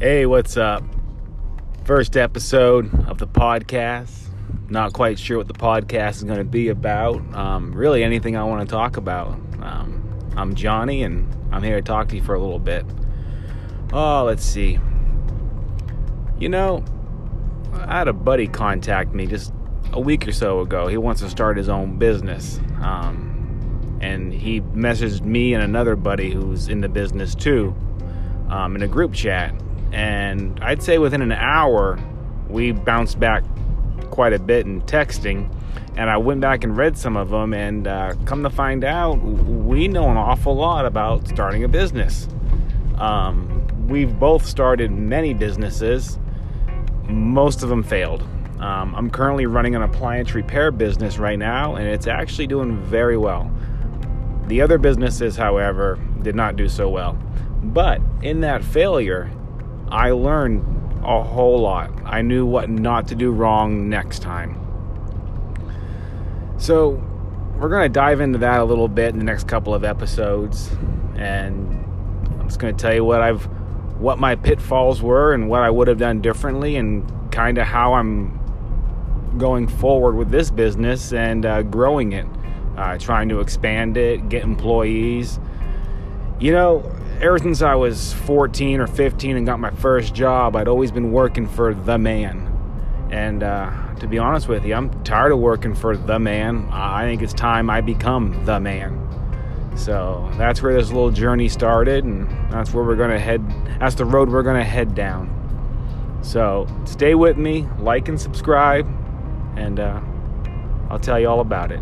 Hey, what's up? First episode of the podcast. Not quite sure what the podcast is going to be about. Um, really, anything I want to talk about. Um, I'm Johnny, and I'm here to talk to you for a little bit. Oh, let's see. You know, I had a buddy contact me just a week or so ago. He wants to start his own business. Um, and he messaged me and another buddy who's in the business too um, in a group chat. And I'd say within an hour, we bounced back quite a bit in texting. And I went back and read some of them, and uh, come to find out, we know an awful lot about starting a business. Um, we've both started many businesses, most of them failed. Um, I'm currently running an appliance repair business right now, and it's actually doing very well. The other businesses, however, did not do so well. But in that failure, I learned a whole lot. I knew what not to do wrong next time. So, we're going to dive into that a little bit in the next couple of episodes and I'm just going to tell you what I've what my pitfalls were and what I would have done differently and kind of how I'm going forward with this business and uh, growing it, uh, trying to expand it, get employees. You know, ever since I was 14 or 15 and got my first job, I'd always been working for the man. And uh, to be honest with you, I'm tired of working for the man. I think it's time I become the man. So that's where this little journey started, and that's where we're going to head. That's the road we're going to head down. So stay with me, like and subscribe, and uh, I'll tell you all about it.